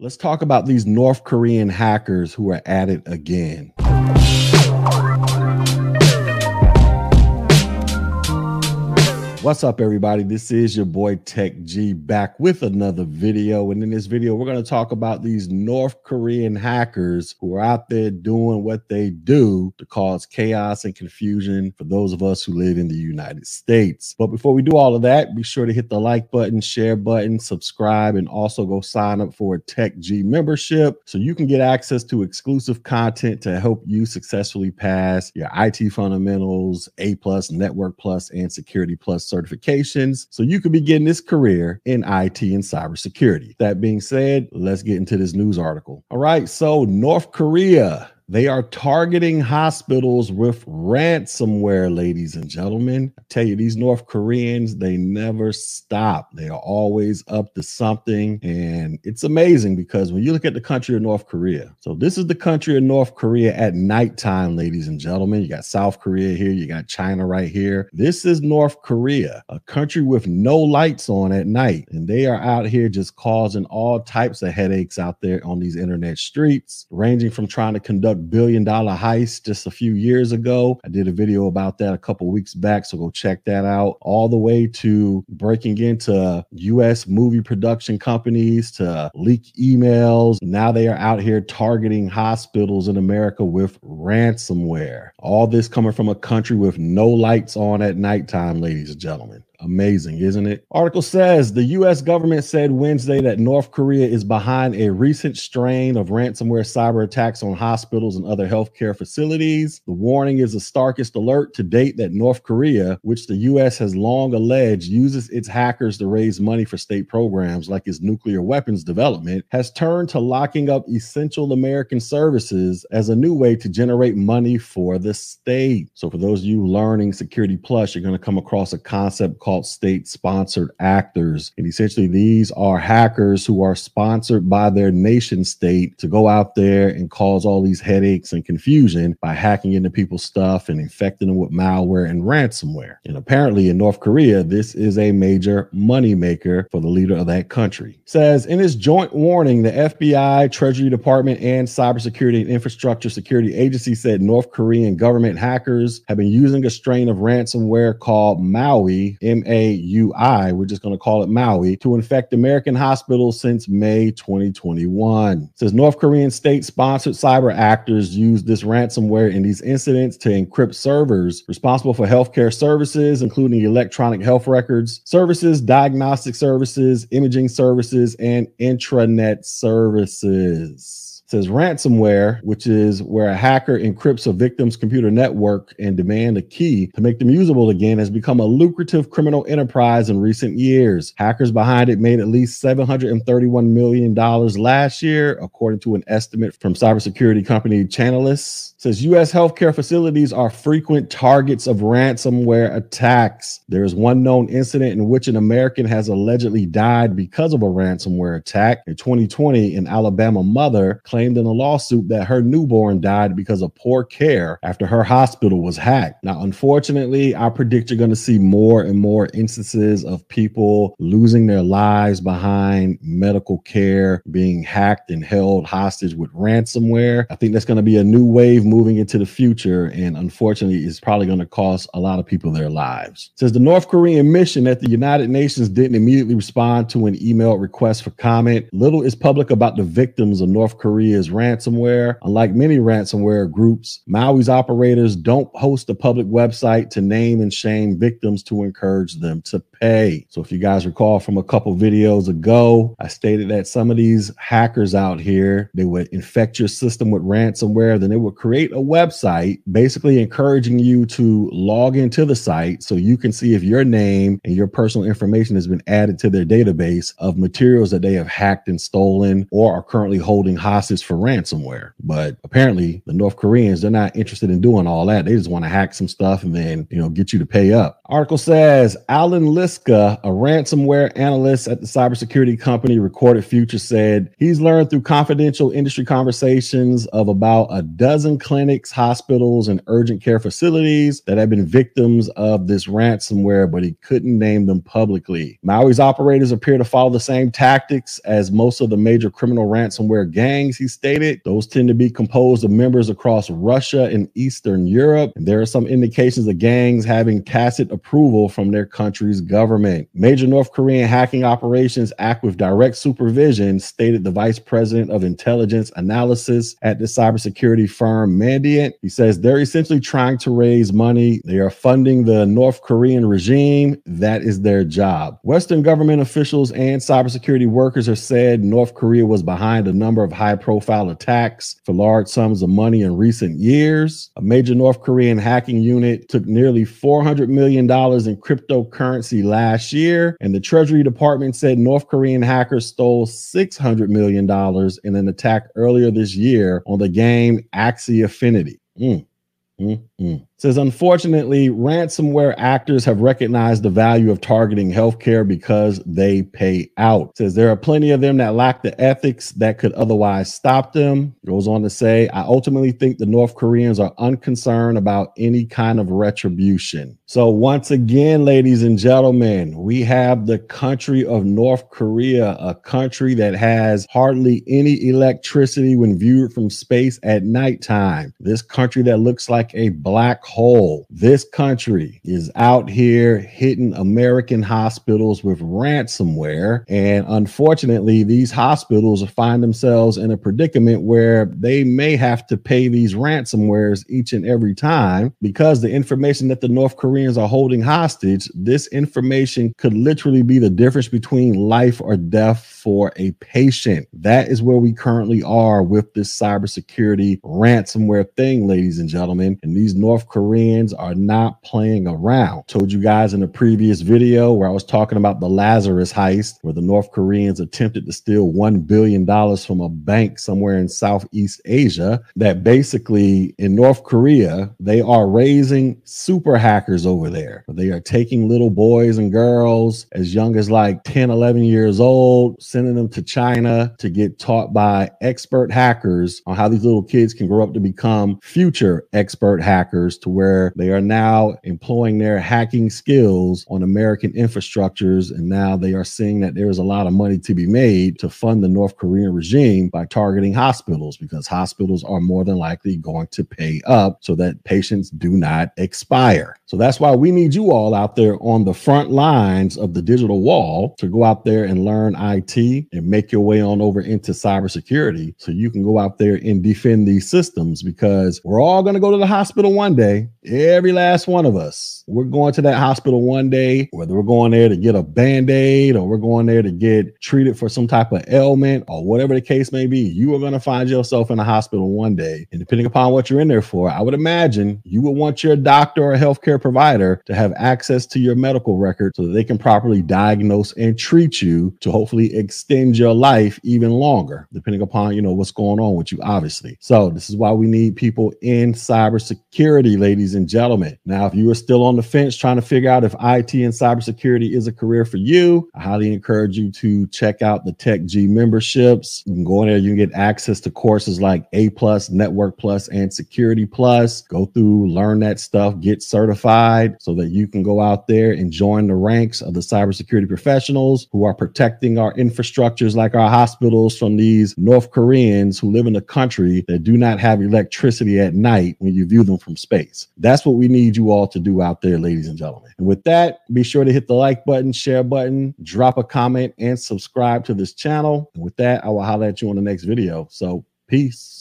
Let's talk about these North Korean hackers who are at it again. What's up, everybody? This is your boy Tech G back with another video. And in this video, we're going to talk about these North Korean hackers who are out there doing what they do to cause chaos and confusion for those of us who live in the United States. But before we do all of that, be sure to hit the like button, share button, subscribe, and also go sign up for a Tech G membership so you can get access to exclusive content to help you successfully pass your IT fundamentals, A plus, network plus, and security plus certifications so you can begin this career in IT and cybersecurity. That being said, let's get into this news article. All right, so North Korea they are targeting hospitals with ransomware, ladies and gentlemen. I tell you, these North Koreans, they never stop. They are always up to something. And it's amazing because when you look at the country of North Korea, so this is the country of North Korea at nighttime, ladies and gentlemen. You got South Korea here, you got China right here. This is North Korea, a country with no lights on at night. And they are out here just causing all types of headaches out there on these internet streets, ranging from trying to conduct billion dollar heist just a few years ago. I did a video about that a couple weeks back, so go check that out. All the way to breaking into US movie production companies to leak emails. Now they are out here targeting hospitals in America with ransomware. All this coming from a country with no lights on at nighttime, ladies and gentlemen. Amazing, isn't it? Article says the US government said Wednesday that North Korea is behind a recent strain of ransomware cyber attacks on hospitals and other healthcare facilities. The warning is the starkest alert to date that North Korea, which the US has long alleged uses its hackers to raise money for state programs like its nuclear weapons development, has turned to locking up essential American services as a new way to generate money for the state. So, for those of you learning Security Plus, you're going to come across a concept called state sponsored actors. And essentially, these are hackers who are sponsored by their nation state to go out there and cause all these headaches and confusion by hacking into people's stuff and infecting them with malware and ransomware. And apparently, in North Korea, this is a major moneymaker for the leader of that country. Says in his joint warning, the FBI, Treasury Department, and Cybersecurity and Infrastructure Security Agency said North Korean government hackers have been using a strain of ransomware called Maui, M M A U I, we're just going to call it Maui, to infect American hospitals since May 2021. It says North Korean state sponsored cyber actors used this ransomware in these incidents to encrypt servers responsible for healthcare services, including electronic health records, services, diagnostic services, imaging services, and intranet services says ransomware, which is where a hacker encrypts a victim's computer network and demand a key to make them usable again, has become a lucrative criminal enterprise in recent years. Hackers behind it made at least $731 million last year, according to an estimate from cybersecurity company Chainalysis. Says U.S. healthcare facilities are frequent targets of ransomware attacks. There is one known incident in which an American has allegedly died because of a ransomware attack. In 2020, an Alabama mother claimed in a lawsuit that her newborn died because of poor care after her hospital was hacked. Now, unfortunately, I predict you're going to see more and more instances of people losing their lives behind medical care being hacked and held hostage with ransomware. I think that's going to be a new wave moving into the future. And unfortunately, it's probably going to cost a lot of people their lives. It says the North Korean mission at the United Nations didn't immediately respond to an email request for comment. Little is public about the victims of North Korea's ransomware. Unlike many ransomware groups, Maui's operators don't host a public website to name and shame victims to encourage them to pay. So if you guys recall from a couple videos ago, I stated that some of these hackers out here, they would infect your system with ransomware, then they would create a website basically encouraging you to log into the site so you can see if your name and your personal information has been added to their database of materials that they have hacked and stolen or are currently holding hostage for ransomware. But apparently the North Koreans, they're not interested in doing all that. They just want to hack some stuff and then, you know, get you to pay up. Article says Alan List Liska, uh, a ransomware analyst at the cybersecurity company Recorded Future, said he's learned through confidential industry conversations of about a dozen clinics, hospitals, and urgent care facilities that have been victims of this ransomware, but he couldn't name them publicly. Maui's operators appear to follow the same tactics as most of the major criminal ransomware gangs, he stated. Those tend to be composed of members across Russia and Eastern Europe. There are some indications of gangs having tacit approval from their country's government. Major North Korean hacking operations act with direct supervision, stated the vice president of intelligence analysis at the cybersecurity firm Mandiant. He says they're essentially trying to raise money. They are funding the North Korean regime. That is their job. Western government officials and cybersecurity workers have said North Korea was behind a number of high profile attacks for large sums of money in recent years. A major North Korean hacking unit took nearly $400 million in cryptocurrency last year, and the Treasury Department said North Korean hackers stole $600 million in an attack earlier this year on the game Axie Infinity. Mm. Mm-mm. Says, unfortunately, ransomware actors have recognized the value of targeting healthcare because they pay out. Says there are plenty of them that lack the ethics that could otherwise stop them. Goes on to say, I ultimately think the North Koreans are unconcerned about any kind of retribution. So, once again, ladies and gentlemen, we have the country of North Korea, a country that has hardly any electricity when viewed from space at nighttime. This country that looks like a black hole. This country is out here hitting American hospitals with ransomware. And unfortunately, these hospitals find themselves in a predicament where they may have to pay these ransomwares each and every time because the information that the North Koreans are holding hostage, this information could literally be the difference between life or death for a patient. That is where we currently are with this cybersecurity ransomware thing, ladies and gentlemen. And these North Koreans are not playing around. Told you guys in a previous video where I was talking about the Lazarus heist, where the North Koreans attempted to steal $1 billion from a bank somewhere in Southeast Asia, that basically in North Korea, they are raising super hackers over there. They are taking little boys and girls as young as like 10, 11 years old, sending them to China to get taught by expert hackers on how these little kids can grow up to become future expert hackers to where they are now employing their hacking skills on American infrastructures. And now they are seeing that there is a lot of money to be made to fund the North Korean regime by targeting hospitals because hospitals are more than likely going to pay up so that patients do not expire. So that's why we need you all out there on the front lines of the digital wall to go out there and learn IT and make your way on over into cybersecurity so you can go out there and defend these systems because we're all going to go to the hospital one day. Every last one of us. We're going to that hospital one day, whether we're going there to get a band aid or we're going there to get treated for some type of ailment or whatever the case may be. You are going to find yourself in a hospital one day. And depending upon what you're in there for, I would imagine you would want your doctor or healthcare provider to have access to your medical record so that they can properly diagnose and treat you to hopefully extend your life even longer, depending upon, you know, what's going on with you, obviously. So this is why we need people in cybersecurity, ladies and gentlemen. Now, if you are still on the fence trying to figure out if IT and cybersecurity is a career for you, I highly encourage you to check out the Tech G memberships. You can go in there, you can get access to courses like A plus, Network Plus, and Security Plus. Go through, learn that stuff, get certified certified so that you can go out there and join the ranks of the cybersecurity professionals who are protecting our infrastructures like our hospitals from these North Koreans who live in a country that do not have electricity at night when you view them from space. That's what we need you all to do out there, ladies and gentlemen. And with that, be sure to hit the like button, share button, drop a comment, and subscribe to this channel. And with that, I will holler at you on the next video. So, peace.